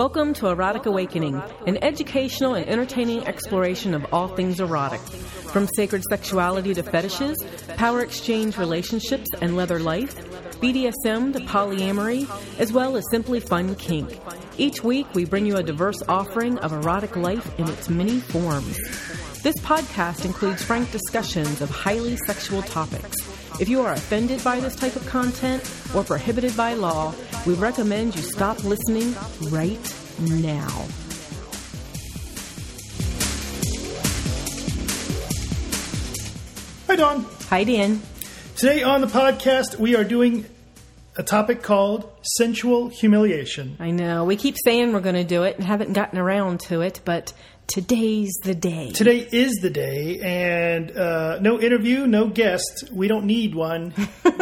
Welcome to Erotic Awakening, an educational and entertaining exploration of all things erotic. From sacred sexuality to fetishes, power exchange relationships and leather life, BDSM to polyamory, as well as simply fun kink. Each week, we bring you a diverse offering of erotic life in its many forms. This podcast includes frank discussions of highly sexual topics. If you are offended by this type of content or prohibited by law, we recommend you stop listening right now. Hi, Dawn. Hi, Dan. Today on the podcast, we are doing a topic called sensual humiliation. I know. We keep saying we're going to do it and haven't gotten around to it, but today's the day. Today is the day, and uh, no interview, no guest. We don't need one.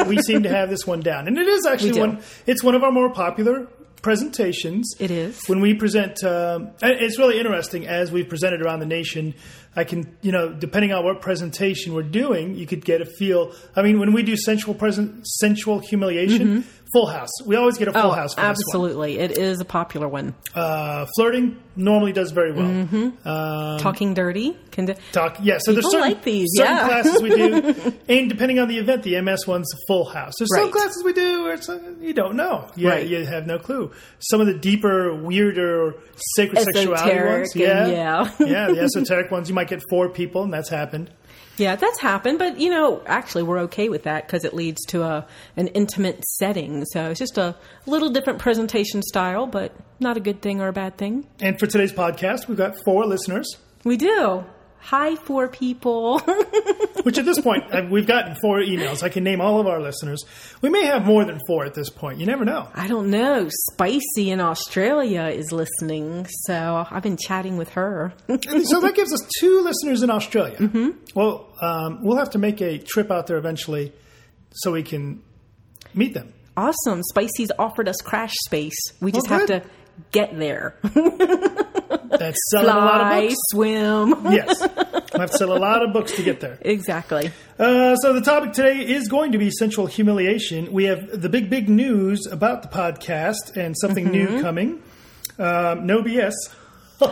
we seem to have this one down, and it is actually one. It's one of our more popular presentations. It is. when we present. Um, and it's really interesting as we've presented around the nation. I can, you know, depending on what presentation we're doing, you could get a feel. I mean, when we do sensual present, sensual humiliation, full house. We always get a full Mm-hmm. Oh, house. For this one. absolutely. It is a popular one. Uh, flirting normally does very well. Mm-hmm. Um, Talking dirty. Can do- talk, yeah. So there's certain, like these, certain yeah. classes we do, and depending on the event, the MS one's full house. There's some classes we do where it's, uh, you don't know. Yeah, Right. you have no clue. Some of the deeper, weirder, sacred sexuality ones, yeah, yeah. yeah, the esoteric ones. You might get four people, and that's happened. Yeah, that's happened, but you know, actually, we're okay with that because it leads to a an intimate setting. So it's just a little different presentation style, but not a good thing or a bad thing. And for today's podcast, we've got four listeners. We do. Hi, four people. Which at this point, uh, we've gotten four emails. I can name all of our listeners. We may have more than four at this point. You never know. I don't know. Spicy in Australia is listening, so I've been chatting with her. so that gives us two listeners in Australia. Mm-hmm. Well, um, we'll have to make a trip out there eventually so we can meet them. awesome. Spicy's offered us crash space. We just Oh, have to get there. That's selling a lot of books. swim. Yes, I have to sell a lot of books to get there. Exactly. Uh, so the topic today is going to be sensual humiliation. We have the big, big news about the podcast and something Mm-hmm. new coming. Um, no BS.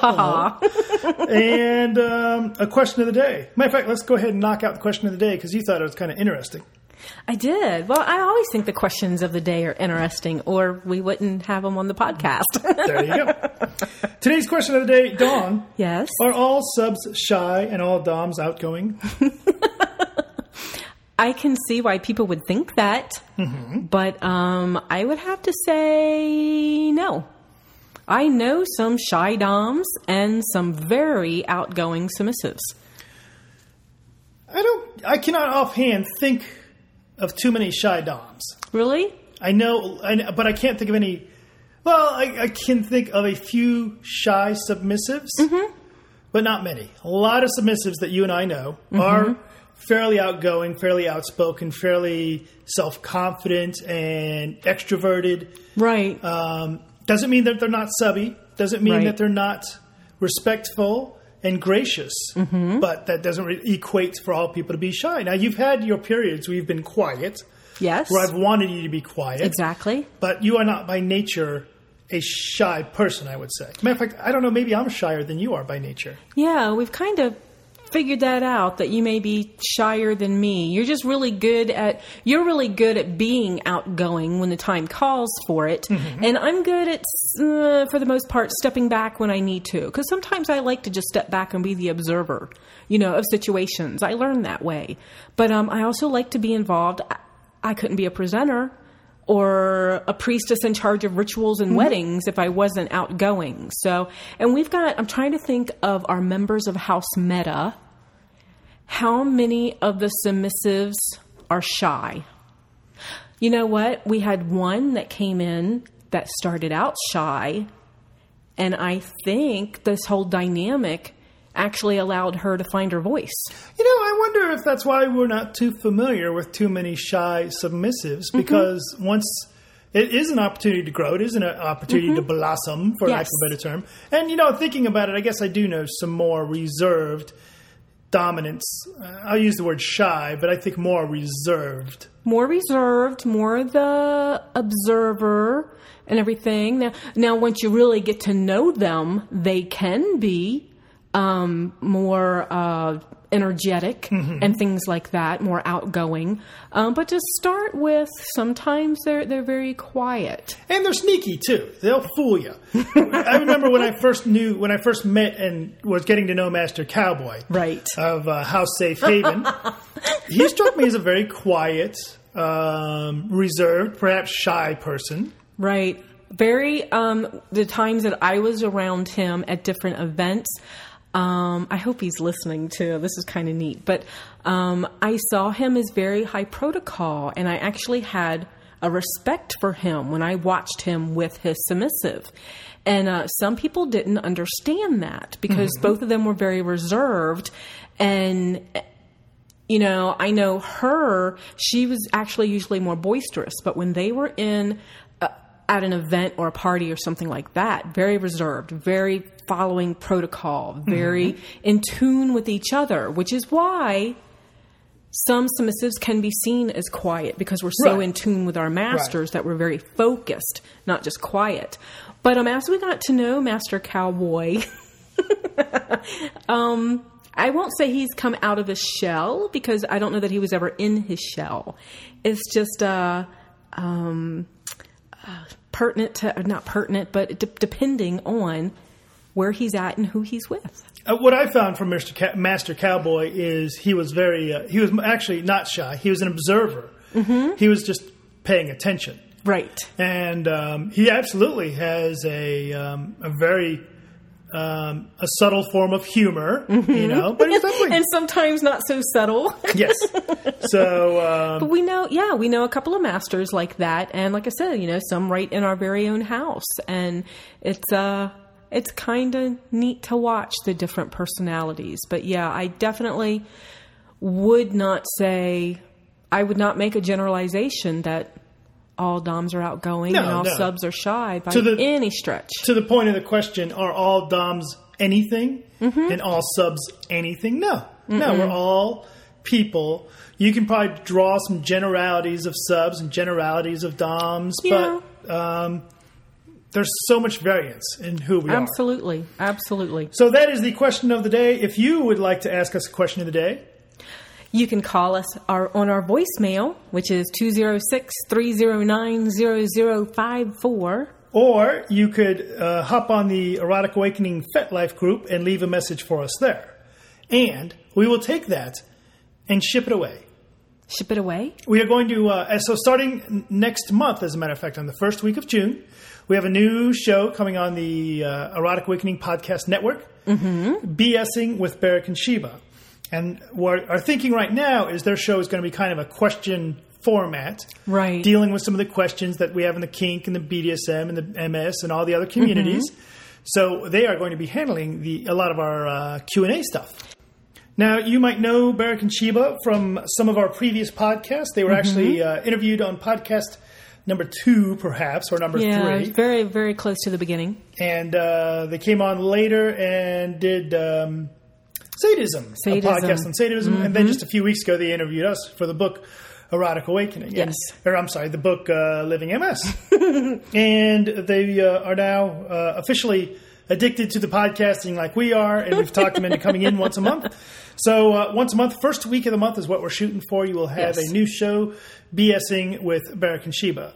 And um, a question of the day. Matter of fact, let's go ahead and knock out the question of the day because you thought it was kind of interesting. I did. Well, I always think the questions of the day are interesting, or we wouldn't have them on the podcast. There you go. Today's question of the day, Dawn. yes. Are all subs shy and all DOMs outgoing? I can see why people would think that, but um, I would have to say no. I know some shy doms and some very outgoing submissives. I don't. I cannot offhand think of too many shy DOMs. Really? I know, I know but I can't think of any. Well, I, I can think of a few shy submissives, but not many. A lot of submissives that you and I know are fairly outgoing, fairly outspoken, fairly self confident, and extroverted. Right. Um, doesn't mean that they're not subby. Doesn't mean Right. that they're not respectful and gracious. Mm-hmm. But that doesn't re- equate for all people to be shy. Now you've had your periods where you've been quiet, yes. where I've wanted you to be quiet. Exactly. But you are not by nature a shy person. I would say. Matter of fact, I don't know. Maybe I'm shyer than you are by nature. Yeah, we've kind of figured that out that you may be shyer than me. You're just really good at you're really good at being outgoing when the time calls for it, and I'm good at uh, for the most part stepping back when I need to because sometimes I like to just step back and be the observer, you know, of situations. I learned that way. But um I also like to be involved. I, I couldn't be a presenter or a priestess in charge of rituals and weddings if I wasn't outgoing. So, and we've got, I'm trying to think of our members of House Meta. How many of the submissives are shy? You know what? We had one that came in that started out shy, and I think this whole dynamic actually allowed her to find her voice. You know, I wonder if that's why we're not too familiar with too many shy submissives Mm-hmm. because once it is an opportunity to grow, it is an opportunity to blossom, for lack Mm-hmm. Of a better term. And, you know, thinking about it, I guess I do know some more reserved dominance. Uh, I'll use the word shy, but I think more reserved more reserved, more the observer and everything. Now, now once you really get to know them, they can be um, more uh, energetic and things like that, more outgoing. Um, but to start with, sometimes they're they're very quiet. And they're sneaky too. They'll fool you. I remember when I first knew, when I first met and was getting to know Master Cowboy Right. of uh, House Safe Haven. he struck me as a very quiet, um, reserved, perhaps shy person. Right. Very, um, the times that I was around him at different events, um, I hope he's listening too. This is kind of neat. But um, I saw him as very high protocol, and I actually had a respect for him when I watched him with his submissive. And uh, some people didn't understand that because both of them were very reserved. And you know, I know her, she was actually usually more boisterous, but when they were in uh, at an event or a party or something like that, very reserved, very following protocol, very in tune with each other, which is why some submissives can be seen as quiet because we're so Right. in tune with our masters that we're very focused, not just quiet. But um, as we got to know Master Cowboy, um, I won't say he's come out of his shell because I don't know that he was ever in his shell. It's just uh, um, uh, pertinent to not pertinent, but de- depending on where he's at and who he's with. Uh, what I found from Mr. Ca- Master Cowboy is he was very, uh, he was actually not shy. He was an observer. Mm-hmm. He was just paying attention. Right. and um, he absolutely has a um, a very um, a subtle form of humor, you know. But definitely And sometimes not so subtle. yes. So um, But we know, yeah, we know a couple of masters like that, and like I said, you know, some right in our very own house, and it's uh, it's kind of neat to watch the different personalities. But yeah, I definitely would not say, I would not make a generalization that all DOMs are outgoing No, and all no. subs are shy by To the- any stretch. to the point of the question, are all DOMs anything and all subs anything? No, no, we're all people. You can probably draw some generalities of subs and generalities of DOMs, Yeah. but um, there's so much variance in who we are. Absolutely, absolutely. So that is the question of the day. If you would like to ask us a question of the day, You can call us our, on our voicemail, which is 206 309 0054. or you could uh, hop on the Erotic Awakening FetLife group and leave a message for us there. And we will take that and ship it away. Ship it away. We are going to, uh, so starting next month, as a matter of fact, on the first week of June, we have a new show coming on the uh, Erotic Awakening Podcast Network, mm-hmm. BSing with Barrick and Sheba. And what our thinking right now is their show is going to be kind of a question format, Right. Dealing with some of the questions that we have in the kink and the BDSM and the MS and all the other communities. So they are going to be handling the a lot of our uh, Q and A stuff. Now, you might know Barrick and Sheba from some of our previous podcasts. They were actually uh, interviewed on podcast number two, perhaps, or number Yeah, three. very, very close to the beginning. And uh, they came on later and did um, Sadism, a podcast on sadism. And then just a few weeks ago, they interviewed us for the book Erotic Awakening. Yes. And, or I'm sorry, the book uh, Living MS. and they uh, are now uh, officially addicted to the podcasting like we are, and we've talked them into coming in once a month. So uh, once a month, first week of the month is what we're shooting for. You will have Yes. a new show, BSing with Barrick and Sheba.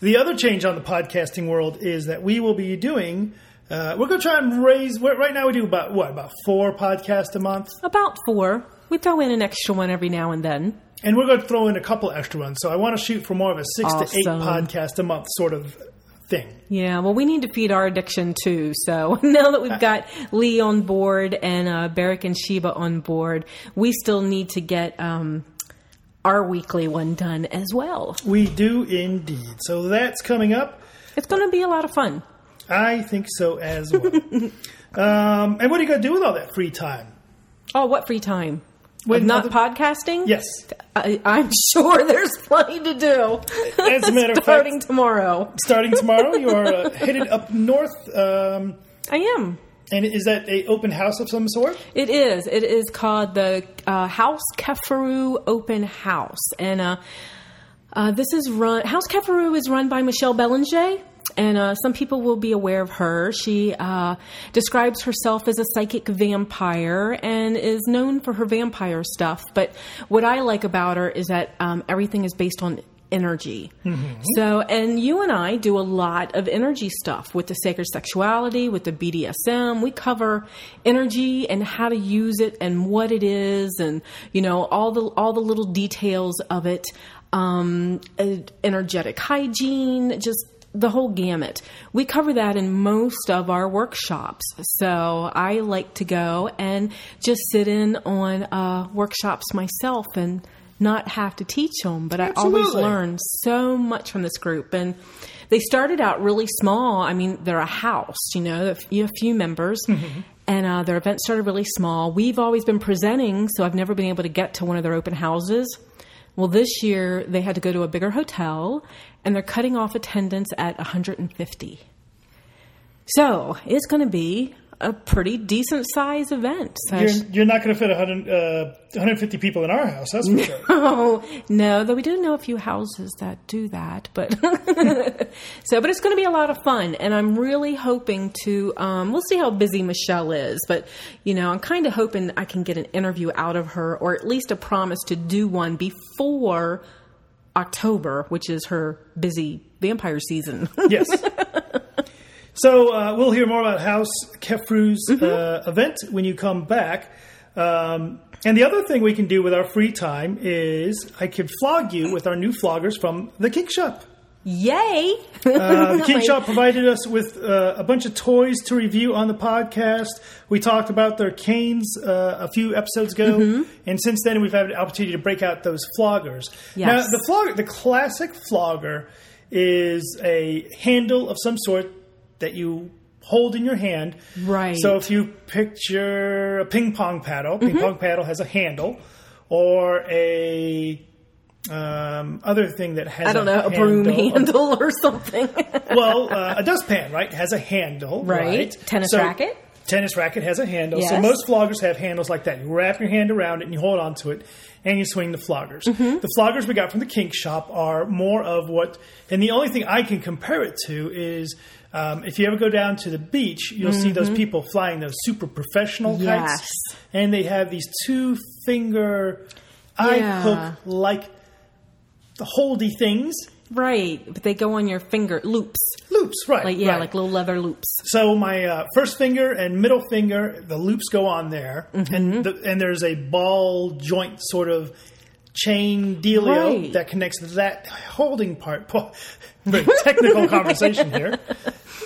The other change on the podcasting world is that we will be doing. Uh, we're going to try and raise. Right now, we do about what about four podcasts a month, About four. We throw in an extra one every now and then. and we're going to throw in a couple extra ones. So I want to shoot for more of a six to eight podcast a month sort of thing. Yeah, well, we need to feed our addiction too. So now that we've got Lee on board and uh, Barrick and Sheba on board, we still need to get um, our weekly one done as well. We do indeed. So that's coming up. It's going to be a lot of fun. I think so as well. um, and what are you going to do with all that free time? Oh, what free time? With not other- podcasting? Yes. I, I'm sure there's plenty to do. As a matter of fact- Starting tomorrow. Starting tomorrow, you are uh, headed up north. Um, I am. and is that a open house of some sort? It is. It is called the uh, House Kheperu Open House, and uh, Uh, this is run. House Kheperu is run by Michelle Belanger. And uh, some people will be aware of her. She uh, describes herself as a psychic vampire and is known for her vampire stuff. But what I like about her is that um, everything is based on energy. So, and you and I do a lot of energy stuff with the sacred sexuality, with the BDSM. We cover energy and how to use it and what it is, and you know all the all the little details of it. Um, energetic hygiene, just the whole gamut. We cover that in most of our workshops. So I like to go and just sit in on uh, workshops myself and not have to teach them, but I always learn so much from this group. And they started out really small. I mean, they're a house, you know, a few members. And uh, their event started really small. We've always been presenting, so I've never been able to get to one of their open houses. Well, this year they had to go to a bigger hotel, and they're cutting off attendance at 150. So it's going to be a pretty decent size event. So You're, sh- you're not going to fit 100, uh, 150 people in our house, that's for sure. Oh no, though we do know a few houses that do that, but so but it's going to be a lot of fun, and I'm really hoping to. Um, we'll see how busy Michelle is, but you know, I'm kind of hoping I can get an interview out of her, or at least a promise to do one before October, which is her busy vampire season. yes. So uh, we'll hear more about House Kheperu's Mm-hmm. uh, event when you come back. Um, and the other thing we can do with our free time is I could flog you with our new floggers from the Kink Shop. Yay! Uh, the Kink Shop provided us with uh, a bunch of toys to review on the podcast. We talked about their canes uh, a few episodes ago, Mm-hmm. and since then we've had an opportunity to break out those floggers. Yes. Now, the flogger, the classic flogger, is a handle of some sort that you hold in your hand. Right. So if you picture a ping pong paddle, ping pong paddle has a handle, or a um, other thing that has I don't know, a broom handle, handle or something. well, uh, a dustpan, right, has a handle, Right. right? Tennis So- racket. Tennis racket has a handle. So most floggers have handles like that. You wrap your hand around it and you hold on to it and you swing the floggers. Mm-hmm. The floggers we got from the kink shop are more of what, and the only thing I can compare it to is um, if you ever go down to the beach, you'll see those people flying those super professional Mm-hmm. Yes. kites, and they have these two finger eye Yeah. hook like the holdy things. right, but they go on your finger loops, Loops, right? like yeah, right. like little leather loops. So my uh, first finger and middle finger, the loops go on there, Mm-hmm. and the, and there's a ball joint sort of chain dealio Right. that connects that holding part. Very technical conversation here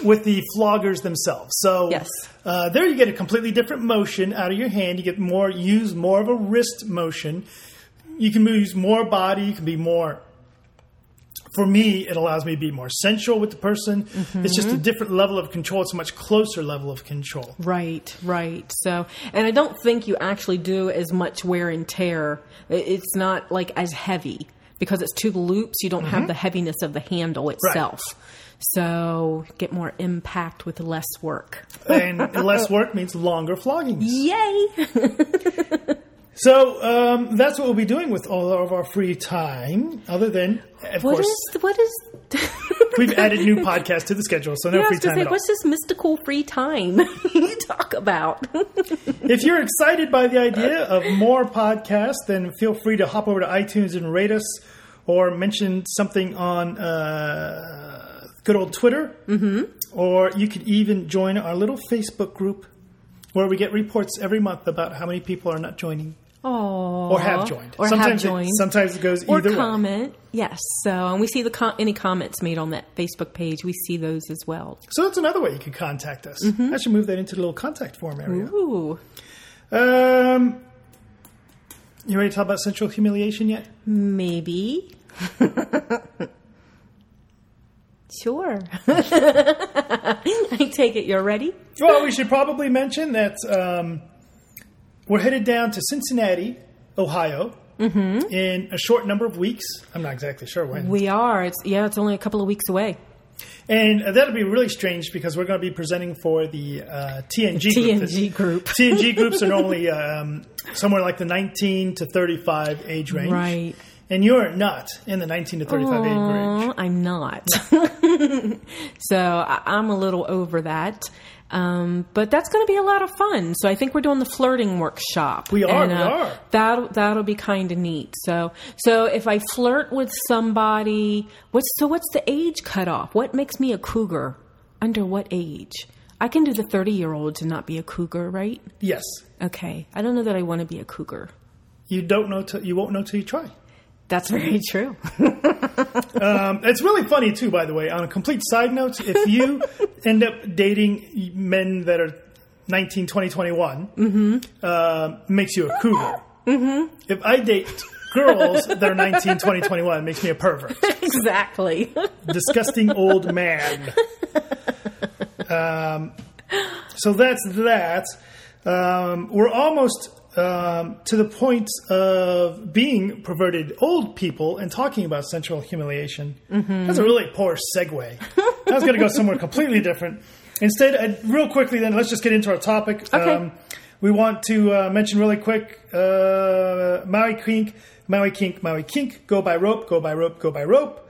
with the floggers themselves. So Yes. uh, there you get a completely different motion out of your hand. You get more use more of a wrist motion. You can use more body. You can be more for me, it allows me to be more sensual with the person. It's just a different level of control. It's a much closer level of control. Right, right. So, and I don't think you actually do as much wear and tear. It's not like as heavy because it's two loops. You don't have the heaviness of the handle itself. So, get more impact with less work. And less work means longer floggings. Yay! So um, that's what we'll be doing with all of our free time, other than, of What course, is what is? we've added new podcasts to the schedule, so no Yeah, free time say, at all. what's this mystical free time you talk about? If you're excited by the idea of more podcasts, then feel free to hop over to iTunes and rate us or mention something on uh, good old Twitter. Mm-hmm. Or you could even join our little Facebook group where we get reports every month about how many people are not joining Oh, or have joined. or sometimes have joined, It, sometimes it goes or either way. comment. Yes, so and we see the com- any comments made on that Facebook page. We see those as well. So that's another way you could contact us. Mm-hmm. I should move that into the little contact form area. Ooh, Um, you ready to talk about sensual humiliation yet? maybe. sure. I take it you're ready. Well, we should probably mention that um, we're headed down to Cincinnati, Ohio, in a short number of weeks. I'm not exactly sure when. We are. It's yeah. It's only a couple of weeks away. and that'll be really strange because we're going to be presenting for the uh, TNG group. TNG group. TNG groups are normally um, somewhere like the 19 to 35 age range. Right. And you're not in the 19 to 35 age range. I'm not. so I, I'm a little over that. Um, but that's going to be a lot of fun. So I think we're doing the flirting workshop. We are, And, we uh, are. That'll that'll be kind of neat. So so if I flirt with somebody, what's so what's the age cutoff? What makes me a cougar? Under what age? I can do the 30 year olds and not be a cougar, right? Yes. Okay. I don't know that I want to be a cougar. You don't know till you won't know till you try. That's very true. Um, it's really funny too, by the way. On a complete side note, if you end up dating men that are 19, 20, 21, uh, makes you a cougar. Mm-hmm. If I date girls that are 19, 20, 21, it makes me a pervert. exactly. Disgusting old man. Um, so that's that. Um, we're almost um, to the point of being perverted old people and talking about sensual humiliation. That's a really poor segue. I was going to go somewhere completely different. Instead, uh, real quickly, then let's just get into our topic. Okay. we want to uh, mention really quick uh, Maui Kink, Maui Kink, Maui Kink. Go by rope, go by rope, go by rope.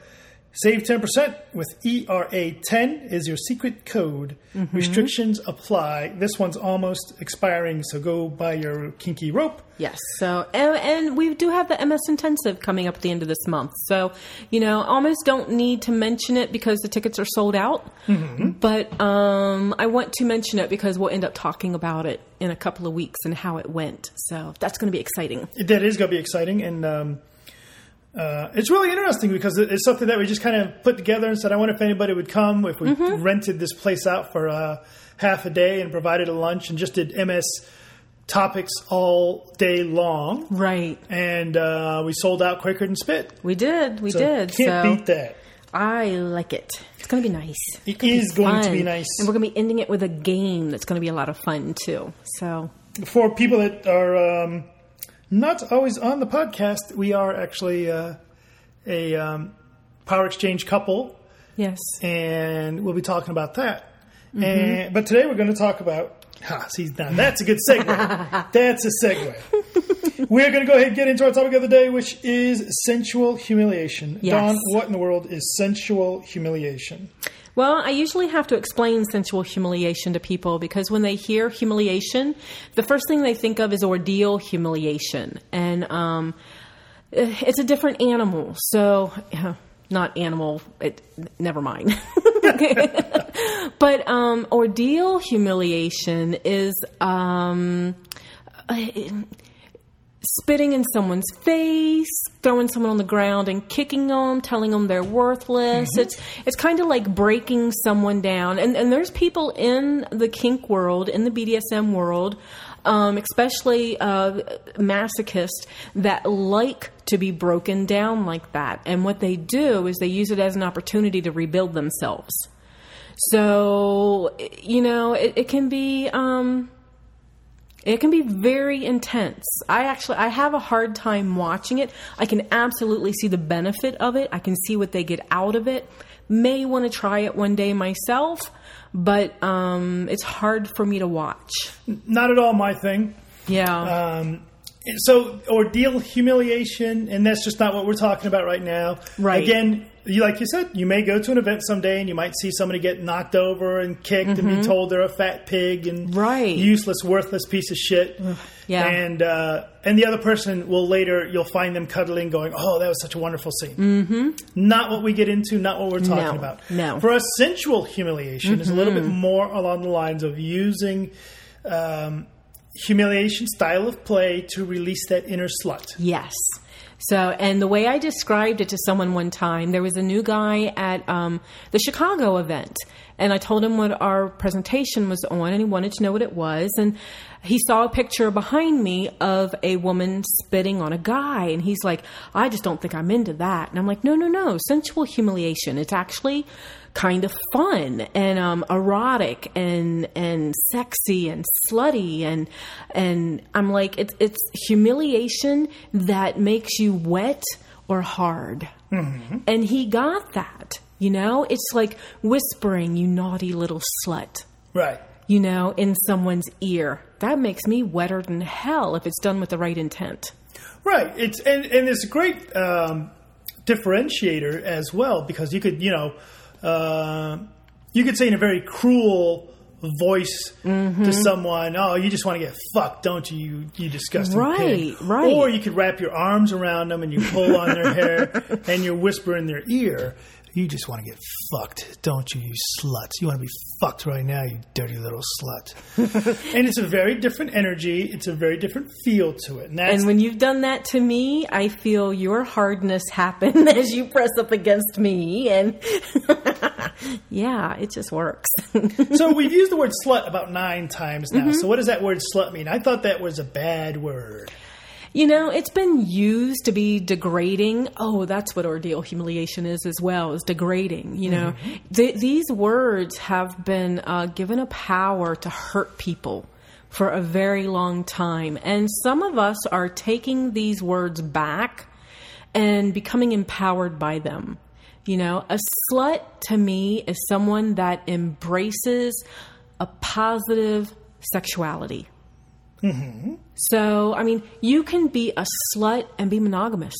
Save 10% with ERA10 is your secret code. Restrictions apply. This one's almost expiring, so go buy your kinky rope. Yes. So, and, and we do have the MS Intensive coming up at the end of this month. So, you know, almost don't need to mention it because the tickets are sold out. But um, I want to mention it because we'll end up talking about it in a couple of weeks and how it went. So that's going to be exciting. That is going to be exciting, and um, uh, it's really interesting because it's something that we just kind of put together and said, I wonder if anybody would come if we rented this place out for uh, half a day and provided a lunch and just did MS topics all day long. Right. And uh, we sold out quicker than spit. We did. We So did. Can't so beat that. I like it. It's going to be nice. Be is going to be nice. And we're going to be ending it with a game that's going to be a lot of fun, too. So, For people that are um, not always on the podcast, we are actually uh, a um, power exchange couple, yes. and we'll be talking about that. Mm-hmm. And but today we're going to talk about. Ha, see, now that's a good segue. that's a segue. We're going to go ahead and get into our topic of the day, which is sensual humiliation. Yes. Dawn, what in the world is sensual humiliation? Well, I usually have to explain sensual humiliation to people because when they hear humiliation, the first thing they think of is ordeal humiliation. And um, eh, it's a different animal. So, uh, not animal, it, never mind. but um, ordeal humiliation is. Um, uh, spitting in someone's face, throwing someone on the ground and kicking them, telling them they're worthless. It's it's kind of like breaking someone down. And and there's people in the kink world, in the BDSM world, um, especially uh, masochists that like to be broken down like that. And what they do is they use it as an opportunity to rebuild themselves. So you know, it, it can be. Um, it can be very intense. I actually I have a hard time watching it. I can absolutely see the benefit of it. I can see what they get out of it. May want to try it one day myself, but um, it's hard for me to watch. Not at all my thing. Yeah. Um, so ordeal humiliation, and that's just not what we're talking about right now. Right. Again, you like you said, you may go to an event someday and you might see somebody get knocked over and kicked and be told they're a fat pig and Mm-hmm. Right. useless, worthless piece of shit. yeah. And uh, and the other person will later you'll find them cuddling, going, "Oh, that was such a wonderful scene." Mm-hmm. Not what we get into. Not what we're talking No, about. no. Mm-hmm. For us, sensual humiliation is a little bit more along the lines of using. Um, humiliation style of play to release that inner slut. Yes. So, and the way I described it to someone one time, there was a new guy at um, the Chicago event, and I told him what our presentation was on, and he wanted to know what it was. And he saw a picture behind me of a woman spitting on a guy, and he's like, I just don't think I'm into that. And I'm like, no, no, no, sensual humiliation. It's actually kind of fun and um, erotic and and sexy and slutty and and I'm like it's it's humiliation that makes you wet or hard. And he got that. You know, it's like whispering, "You naughty little slut." Right. You know, in someone's ear. That makes me wetter than hell if it's done with the right intent. Right. It's and, and it's a great um, differentiator as well because you could you know uh, you could say in a very cruel voice Mm-hmm. to someone, "Oh, you just want to get fucked, don't you? You, you disgusting Right, pig." right. Or you could wrap your arms around them and you pull on their hair and you whisper in their ear, "You just want to get fucked, don't you, you sluts? You want to be fucked right now, you dirty little slut." and it's a very different energy. It's a very different feel to it, and that's And when you've done that to me, I feel your hardness happen as you press up against me. And yeah, it just works. so we've used the word slut about nine times now. Mm-hmm. So what does that word slut mean? I thought that was a bad word. You know, it's been used to be degrading. Oh, that's what ordeal humiliation is as well, is degrading. You know, Th- these words have been uh, given a power to hurt people for a very long time. And some of us are taking these words back and becoming empowered by them. You know, a slut to me is someone that embraces a positive sexuality. So, I mean, you can be a slut and be monogamous.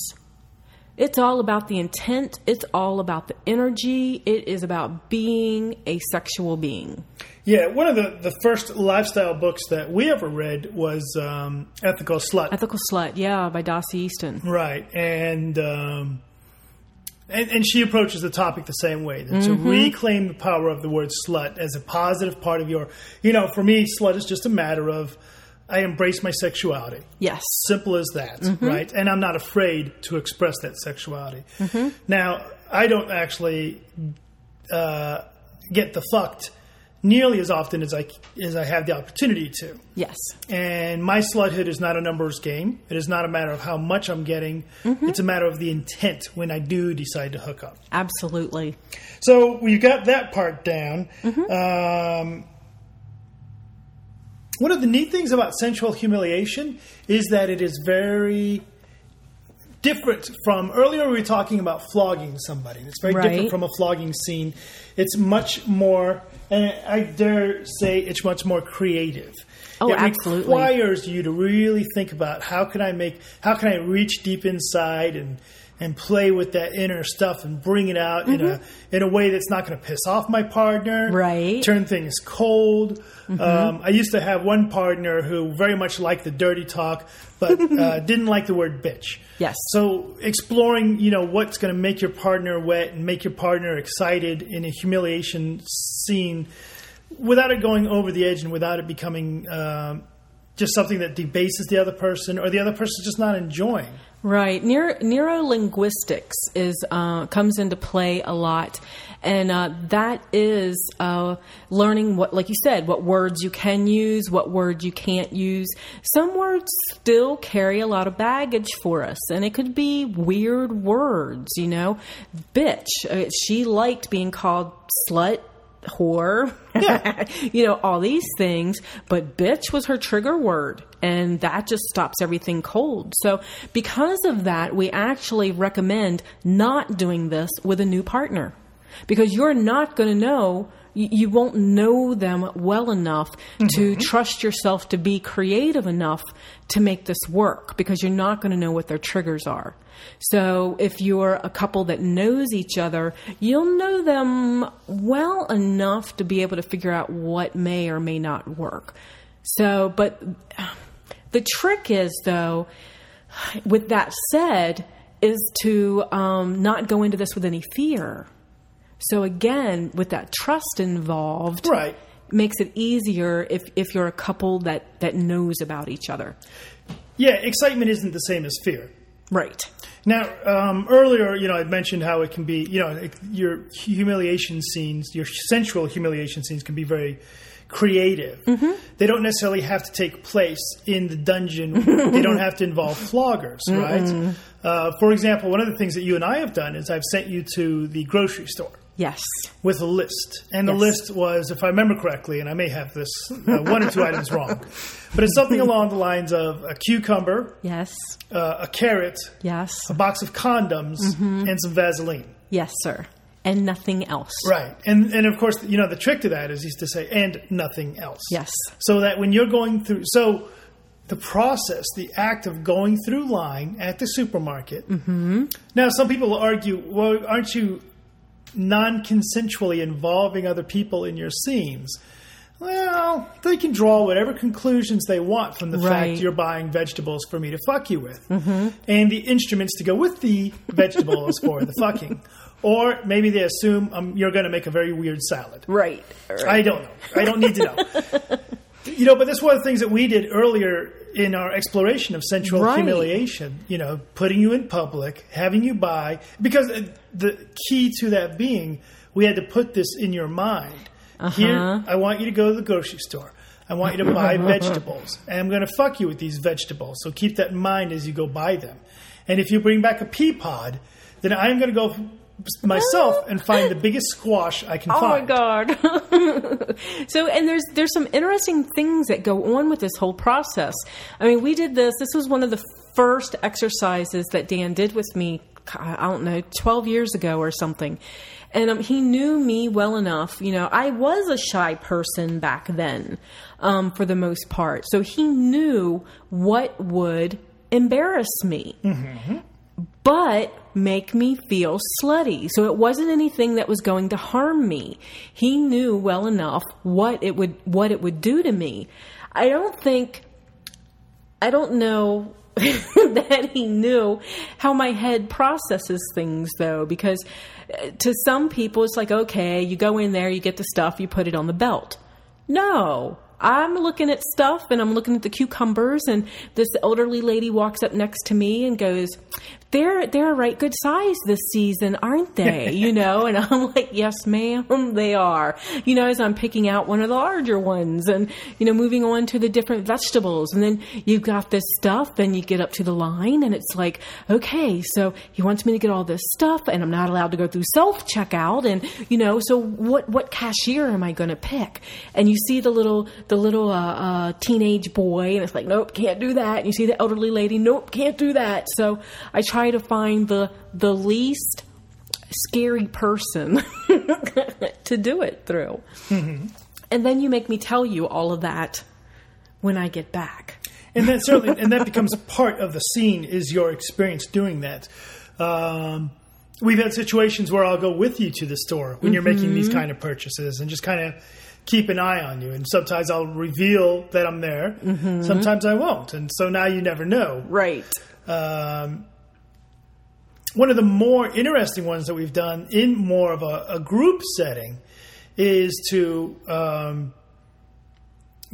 It's all about the intent, it's all about the energy, it is about being a sexual being. Yeah, one of the, the first lifestyle books that we ever read was um, Ethical Slut. Ethical Slut, yeah, by Dossie Easton. right. And, um, and and she approaches the topic the same way that to Mm-hmm. reclaim the power of the word slut as a positive part of your you know for me slut is just a matter of I embrace my sexuality Yes. simple as that, Mm-hmm. right? And I'm not afraid to express that sexuality. Now, I don't actually uh, get the fucked nearly as often as I as I have the opportunity to. Yes. And my sluthood is not a numbers game. It is not a matter of how much I'm getting. Mm-hmm. It's a matter of the intent when I do decide to hook up. Absolutely. So we've got that part down. Mm-hmm. Um, one of the neat things about sensual humiliation is that it is very different from earlier we were talking about flogging somebody. It's very Right. different from a flogging scene. It's much more, and I dare say, it's much more creative. Oh, it absolutely. requires you to really think about how can I make, how can I reach deep inside and and play with that inner stuff and bring it out in a in a way that's not going to piss off my partner, Mm-hmm. Right. Turn things cold. Mm-hmm. Um, I used to have one partner who very much liked the dirty talk, but uh, didn't like the word bitch. Yes. So exploring, you know, what's going to make your partner wet and make your partner excited in a humiliation scene, without it going over the edge and without it becoming um, just something that debases the other person or the other person's just not enjoying. Right. Neuro, neurolinguistics is uh, comes into play a lot, and uh, that is uh, learning what, like you said, what words you can use, what words you can't use. Some words still carry a lot of baggage for us, and it could be weird words. You know, bitch. Uh, she liked being called slut. Whore, you know, all these things, but bitch was her trigger word, and that just stops everything cold. So, because of that, we actually recommend not doing this with a new partner. Because you're not going to know, you, won't know them well enough to trust yourself to be creative enough to make this work because you're not going to know what their triggers are. So, if you're a couple that knows each other, you'll know them well enough to be able to figure out what may or may not work. So, but the trick is, though, with that said, is to um, not go into this with any fear. So again, with that trust involved, Right. makes it easier if, if you're a couple that, that knows about each other. Yeah, excitement isn't the same as fear. Right. Now, um, earlier, you know, I mentioned how it can be, you know, it- your humiliation scenes, your sensual humiliation scenes can be very creative. They don't necessarily have to take place in the dungeon. they don't have to involve floggers, right? Uh, for example, one of the things that you and I have done is I've sent you to the grocery store Yes. with a list. And the Yes. list was, if I remember correctly, and I may have this uh, one or two items wrong, but it's something along the lines of a cucumber, Yes. uh, a carrot, Yes. a box of condoms, and some Vaseline. Yes, sir. And nothing else. Right. And and of course, you know, the trick to that is is to say and nothing else. Yes. So that when you're going through so the process, the act of going through line at the supermarket. Mm-hmm. Now, some people will argue, well, aren't you non consensually involving other people in your scenes? Well, they can draw whatever conclusions they want from the Right. fact you're buying vegetables for me to fuck you with. Mm-hmm. And the instruments to go with the vegetables for the fucking. Or maybe they assume um, you're going to make a very weird salad. Right. right. I don't know. I don't need to know. you know, but that's one of the things that we did earlier in our exploration of sensual Right. humiliation. You know, putting you in public, having you buy, because uh, the key to that being, we had to put this in your mind. Here, I want you to go to the grocery store. I want you to buy vegetables, and I'm going to fuck you with these vegetables. So keep that in mind as you go buy them. And if you bring back a pea pod, then I'm going to go myself and find the biggest squash I can find. Oh my god. so and there's there's some interesting things that go on with this whole process. I mean, we did this. This was one of the first exercises that Dan did with me. I don't know, 12 years ago or something. And um, he knew me well enough. You know, I was a shy person back then, um, for the most part. So he knew what would embarrass me but make me feel slutty. So it wasn't anything that was going to harm me. He knew well enough what it would what it would do to me. I don't think I don't know that he knew how my head processes things though because uh, to some people it's like okay, you go in there, you get the stuff, you put it on the belt. No. I'm looking at stuff and I'm looking at the cucumbers and this elderly lady walks up next to me and goes, "They're they're a right good size this season, aren't they?" You know, and I'm like, "Yes, ma'am, they are." You know, as I'm picking out one of the larger ones and you know, moving on to the different vegetables and then you've got this stuff and you get up to the line and it's like, "Okay, so he wants me to get all this stuff and I'm not allowed to go through self checkout and you know, so what what cashier am I going to pick?" And you see the little the little uh, uh, teenage boy, and it's like, nope, can't do that. And you see the elderly lady, nope, can't do that. So I try to find the the least scary person to do it through. And then you make me tell you all of that when I get back. and that certainly and that becomes part of the scene is your experience doing that um, we've had situations where i'll go with you to the store when you're making these kind of purchases and just kind of keep an eye on you and sometimes i'll reveal that i'm there sometimes i won't and so now you never know Right. um, one of the more interesting ones that we've done in more of a, a group setting is to um,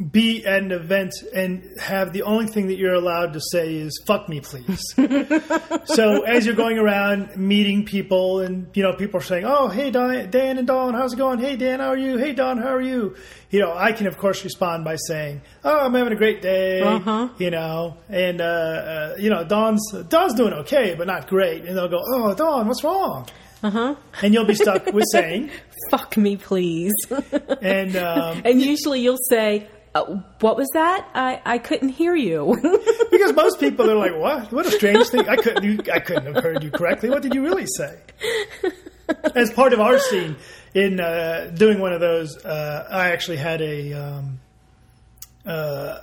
be at an event and have the only thing that you're allowed to say is "fuck me, please." so as you're going around meeting people, and you know people are saying, "Oh, hey, Don, Dan and Dawn, how's it going? Hey, Dan, how are you? Hey, Dawn, how are you?" You know, I can of course respond by saying, "Oh, I'm having a great day." Uh-huh. You know, and uh, uh, you know, Dawn's Dawn's doing okay, but not great. And they'll go, "Oh, Dawn, what's wrong?" Uh huh. And you'll be stuck with saying, Fuck me, please. and um, and usually you'll say, uh, "What was that? I I couldn't hear you." because most people are like, "What? What a strange thing! I couldn't, you, I couldn't have heard you correctly. What did you really say?" As part of our scene in uh, doing one of those, uh, I actually had a um, uh,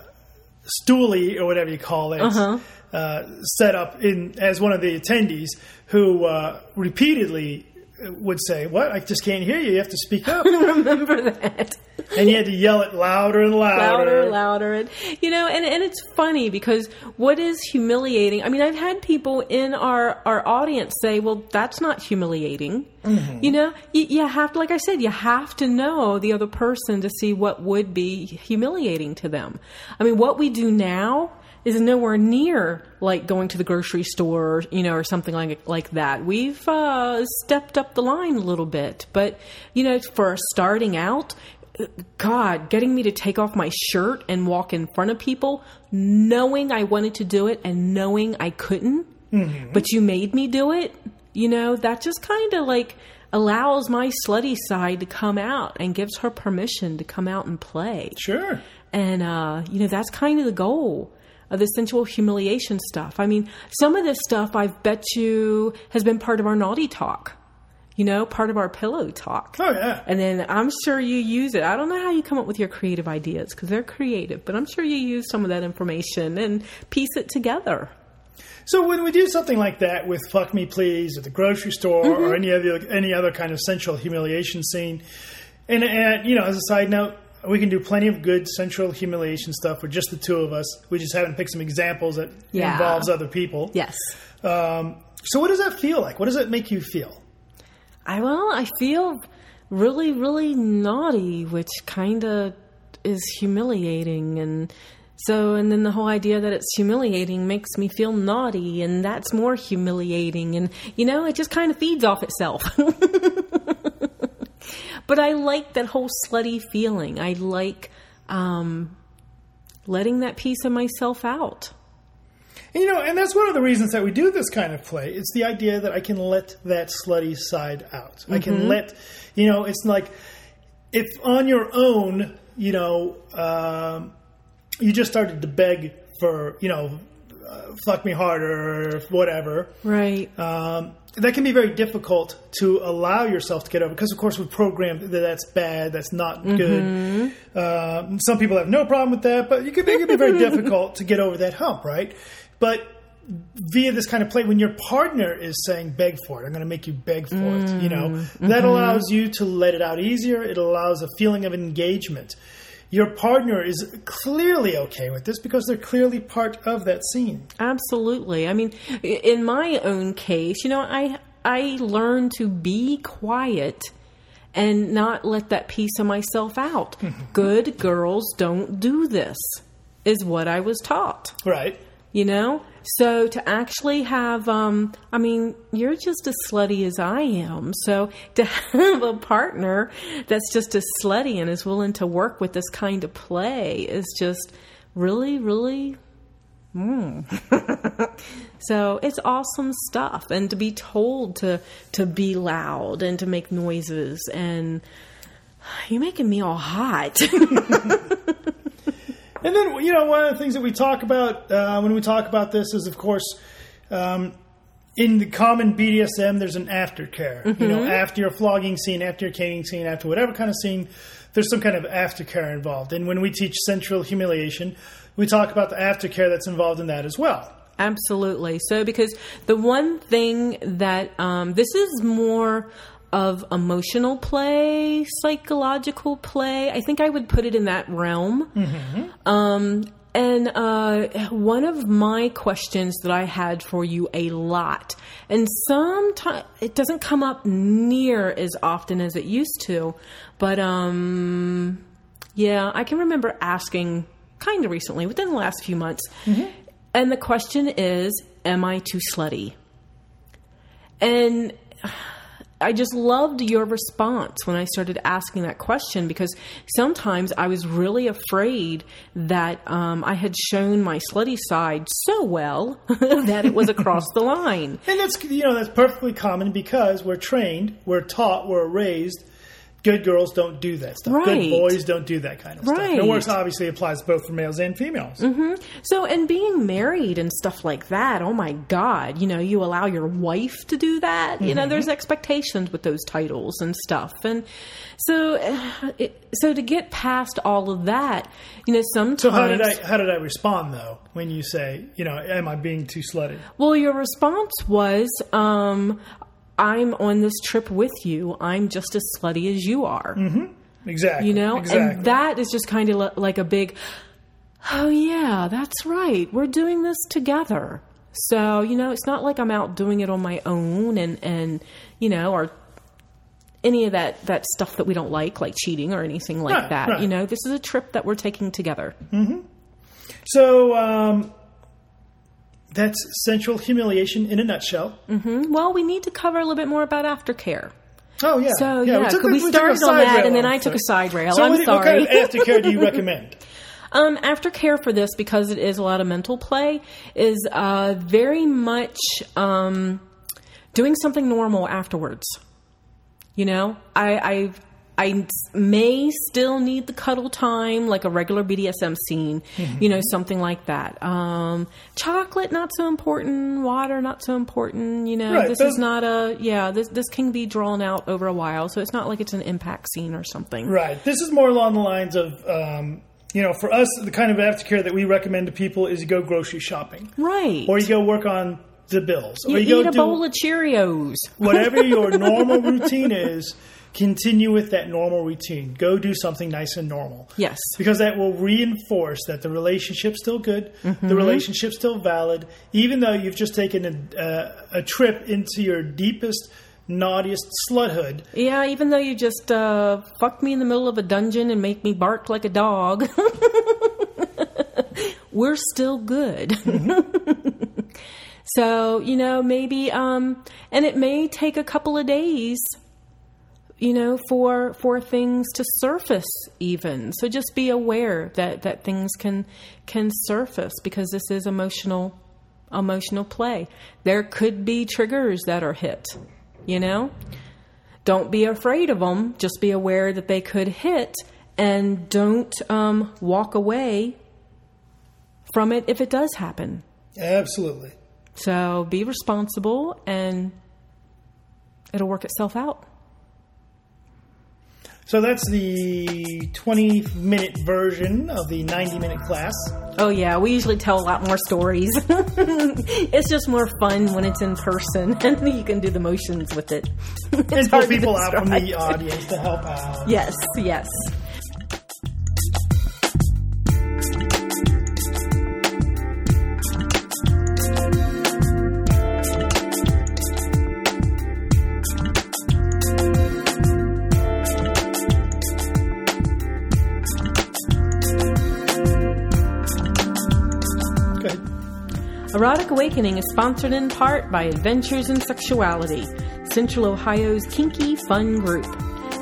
stoolie or whatever you call it uh set up in as one of the attendees who uh, repeatedly would say, "What? I just can't hear you. You have to speak up." Remember that. and you had to yell it louder and louder. louder, louder, and you know, and and it's funny because what is humiliating? I mean, I've had people in our our audience say, "Well, that's not humiliating." Mm-hmm. You know, you, you have to, like I said, you have to know the other person to see what would be humiliating to them. I mean, what we do now is nowhere near like going to the grocery store, you know, or something like like that. We've uh, stepped up the line a little bit, but you know, for starting out, God, getting me to take off my shirt and walk in front of people, knowing I wanted to do it and knowing I couldn't, but you made me do it, you know, that just kind of like allows my slutty side to come out and gives her permission to come out and play. Sure. And, uh, you know, that's kind of the goal of the sensual humiliation stuff. I mean, some of this stuff I've bet you has been part of our naughty talk. you know, part of our pillow talk. Oh yeah. And then I'm sure you use it. I don't know how you come up with your creative ideas because they're creative, but I'm sure you use some of that information and piece it together. So when we do something like that with "Fuck Me Please" at the grocery store Mm-hmm. or any other any other kind of sensual humiliation scene, and, and you know, as a side note, we can do plenty of good sensual humiliation stuff with just the two of us. We just haven't picked some examples that Yeah. involves other people. Yes. Um, so what does that feel like? What does it make you feel? I well, I feel really, really naughty, which kind of is humiliating, and so, and then the whole idea that it's humiliating makes me feel naughty, and that's more humiliating, and you know, it just kind of feeds off itself. but I like that whole slutty feeling. I like um, letting that piece of myself out. And, you know, and that's one of the reasons that we do this kind of play. It's the idea that I can let that slutty side out. I can let, you know, it's like if on your own, you know, um, you just started to beg for, you know, uh, fuck me harder or whatever. Right. Um, that can be very difficult to allow yourself to get over because, of course, we've programmed that that's bad, that's not good. Um, some people have no problem with that, but you can, it can be very difficult to get over that hump, right? But via this kind of play, when your partner is saying "beg for it," I'm going to make you beg for it. You know that allows you to let it out easier. It allows a feeling of engagement. Your partner is clearly okay with this because they're clearly part of that scene. Absolutely. I mean, in my own case, you know, I I learned to be quiet and not let that piece of myself out. Mm-hmm. Good girls don't do this. Is what I was taught. Right. You know? So to actually have um I mean, you're just as slutty as I am. So to have a partner that's just as slutty and is willing to work with this kind of play is just really really So it's awesome stuff, and to be told to to be loud and to make noises, and you're making me all hot. And then, you know, one of the things that we talk about uh, when we talk about this is, of course, um, in the common BDSM, there's an aftercare. You know, after your flogging scene, after your caning scene, after whatever kind of scene, there's some kind of aftercare involved. And when we teach sensual humiliation, we talk about the aftercare that's involved in that as well. Absolutely. So, because the one thing that um, this is more of emotional play, psychological play. I think I would put it in that realm. Um, and uh, one of my questions that I had for you a lot, and sometimes it doesn't come up near as often as it used to, but um, yeah, I can remember asking kind of recently, within the last few months. And the question is, am I too slutty? And I just loved your response when I started asking that question because sometimes I was really afraid that um, I had shown my slutty side so well that it was across the line. And that's you know that's perfectly common because we're trained, we're taught, we're raised. Good girls don't do that stuff. Right. Good boys don't do that kind of stuff. Right. And works obviously applies both for males and females. Mm-hmm. So, and being married and stuff like that, oh my God, you know, you allow your wife to do that. You know, there's expectations with those titles and stuff. And so, it, so to get past all of that, you know, sometimes. So how did I how did I respond though when you say you know am I being too slutty? Well, your response was, um, I'm on this trip with you. I'm just as slutty as you are. Exactly. You know? exactly. And that is just kind of like a big, oh, yeah, that's right. We're doing this together. So, you know, it's not like I'm out doing it on my own and, and you know, or any of that, that stuff that we don't like, like cheating or anything like Right, that. right. You know, this is a trip that we're taking together. So um, that's sensual humiliation in a nutshell. Well, we need to cover a little bit more about aftercare. Oh yeah. So, yeah, we, 'cause took, we took a started on that, and then I took a side rail. So I'm what, what sorry. kind of aftercare do you recommend? Um, aftercare for this, because it is a lot of mental play, is uh, very much um, doing something normal afterwards. You know, I, I may still need the cuddle time, like a regular BDSM scene, Mm-hmm. you know, something like that. Um, chocolate, not so important. Water, not so important. You know, Right, this is not a, yeah, this, this can be drawn out over a while. So it's not like it's an impact scene or something. Right. This is more along the lines of, um, you know, for us, the kind of aftercare that we recommend to people is you go grocery shopping, Right. or you go work on the bills, You or you eat go a do bowl of Cheerios. whatever your normal routine is. Continue with that normal routine. Go do something nice and normal. Yes. because that will reinforce that the relationship's still good, Mm-hmm. the relationship's still valid, even though you've just taken a, uh, a trip into your deepest, naughtiest sluthood. Yeah, even though you just uh, fucked me in the middle of a dungeon and make me bark like a dog, we're still good. so, you know, maybe, um, and it may take a couple of days. You know, for for things to surface, even so, just be aware that that things can can surface because this is emotional emotional play. There could be triggers that are hit. You know, don't be afraid of them. Just be aware that they could hit, and don't um, walk away from it if it does happen. Absolutely. So be responsible, and it'll work itself out. So that's the 20 minute version of the 90 minute class. Oh yeah, we usually tell a lot more stories. it's just more fun when it's in person, and you can do the motions with it. It's And pull people out from the audience to help out. Yes, yes. Erotic Awakening is sponsored in part by Adventures in Sexuality, Central Ohio's kinky fun group.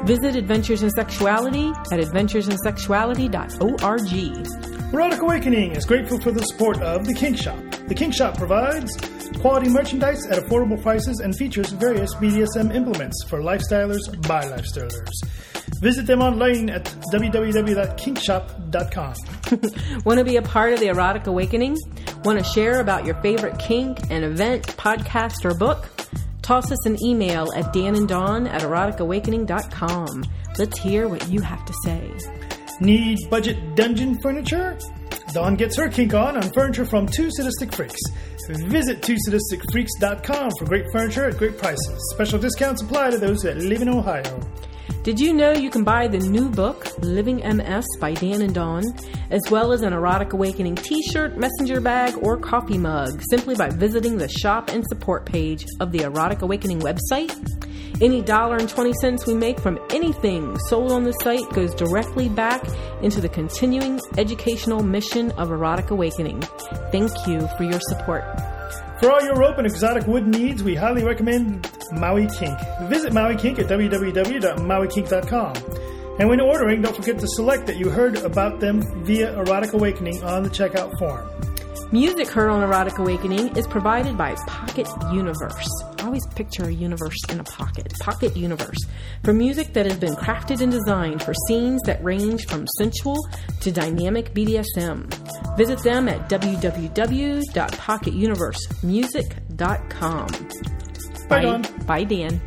Visit Adventures in Sexuality at adventuresinsexuality.org. Erotic Awakening is grateful for the support of The Kink Shop. The Kink Shop provides quality merchandise at affordable prices and features various BDSM implements for lifestylers by lifestylers. Visit them online at www.kinkshop.com. Want to be a part of the Erotic Awakening? Want to share about your favorite kink, an event, podcast, or book? Toss us an email at dananddawn at eroticawakening.com. Let's hear what you have to say. Need budget dungeon furniture? Dawn gets her kink on on furniture from Two Sadistic Freaks. Visit twosadisticfreaks.com for great furniture at great prices. Special discounts apply to those that live in Ohio. Did you know you can buy the new book, Living MS by Dan and Dawn, as well as an Erotic Awakening t shirt, messenger bag, or coffee mug simply by visiting the shop and support page of the Erotic Awakening website? Any dollar and 20 cents we make from anything sold on the site goes directly back into the continuing educational mission of Erotic Awakening. Thank you for your support. For all your rope and exotic wood needs, we highly recommend Maui Kink. Visit Maui Kink at www.mauikink.com. And when ordering, don't forget to select that you heard about them via Erotic Awakening on the checkout form. Music heard on Erotic Awakening is provided by Pocket Universe. Always picture a universe in a pocket. Pocket Universe. For music that has been crafted and designed for scenes that range from sensual to dynamic BDSM. Visit them at www.pocketuniversemusic.com. Bye, Dawn. Bye, Dan.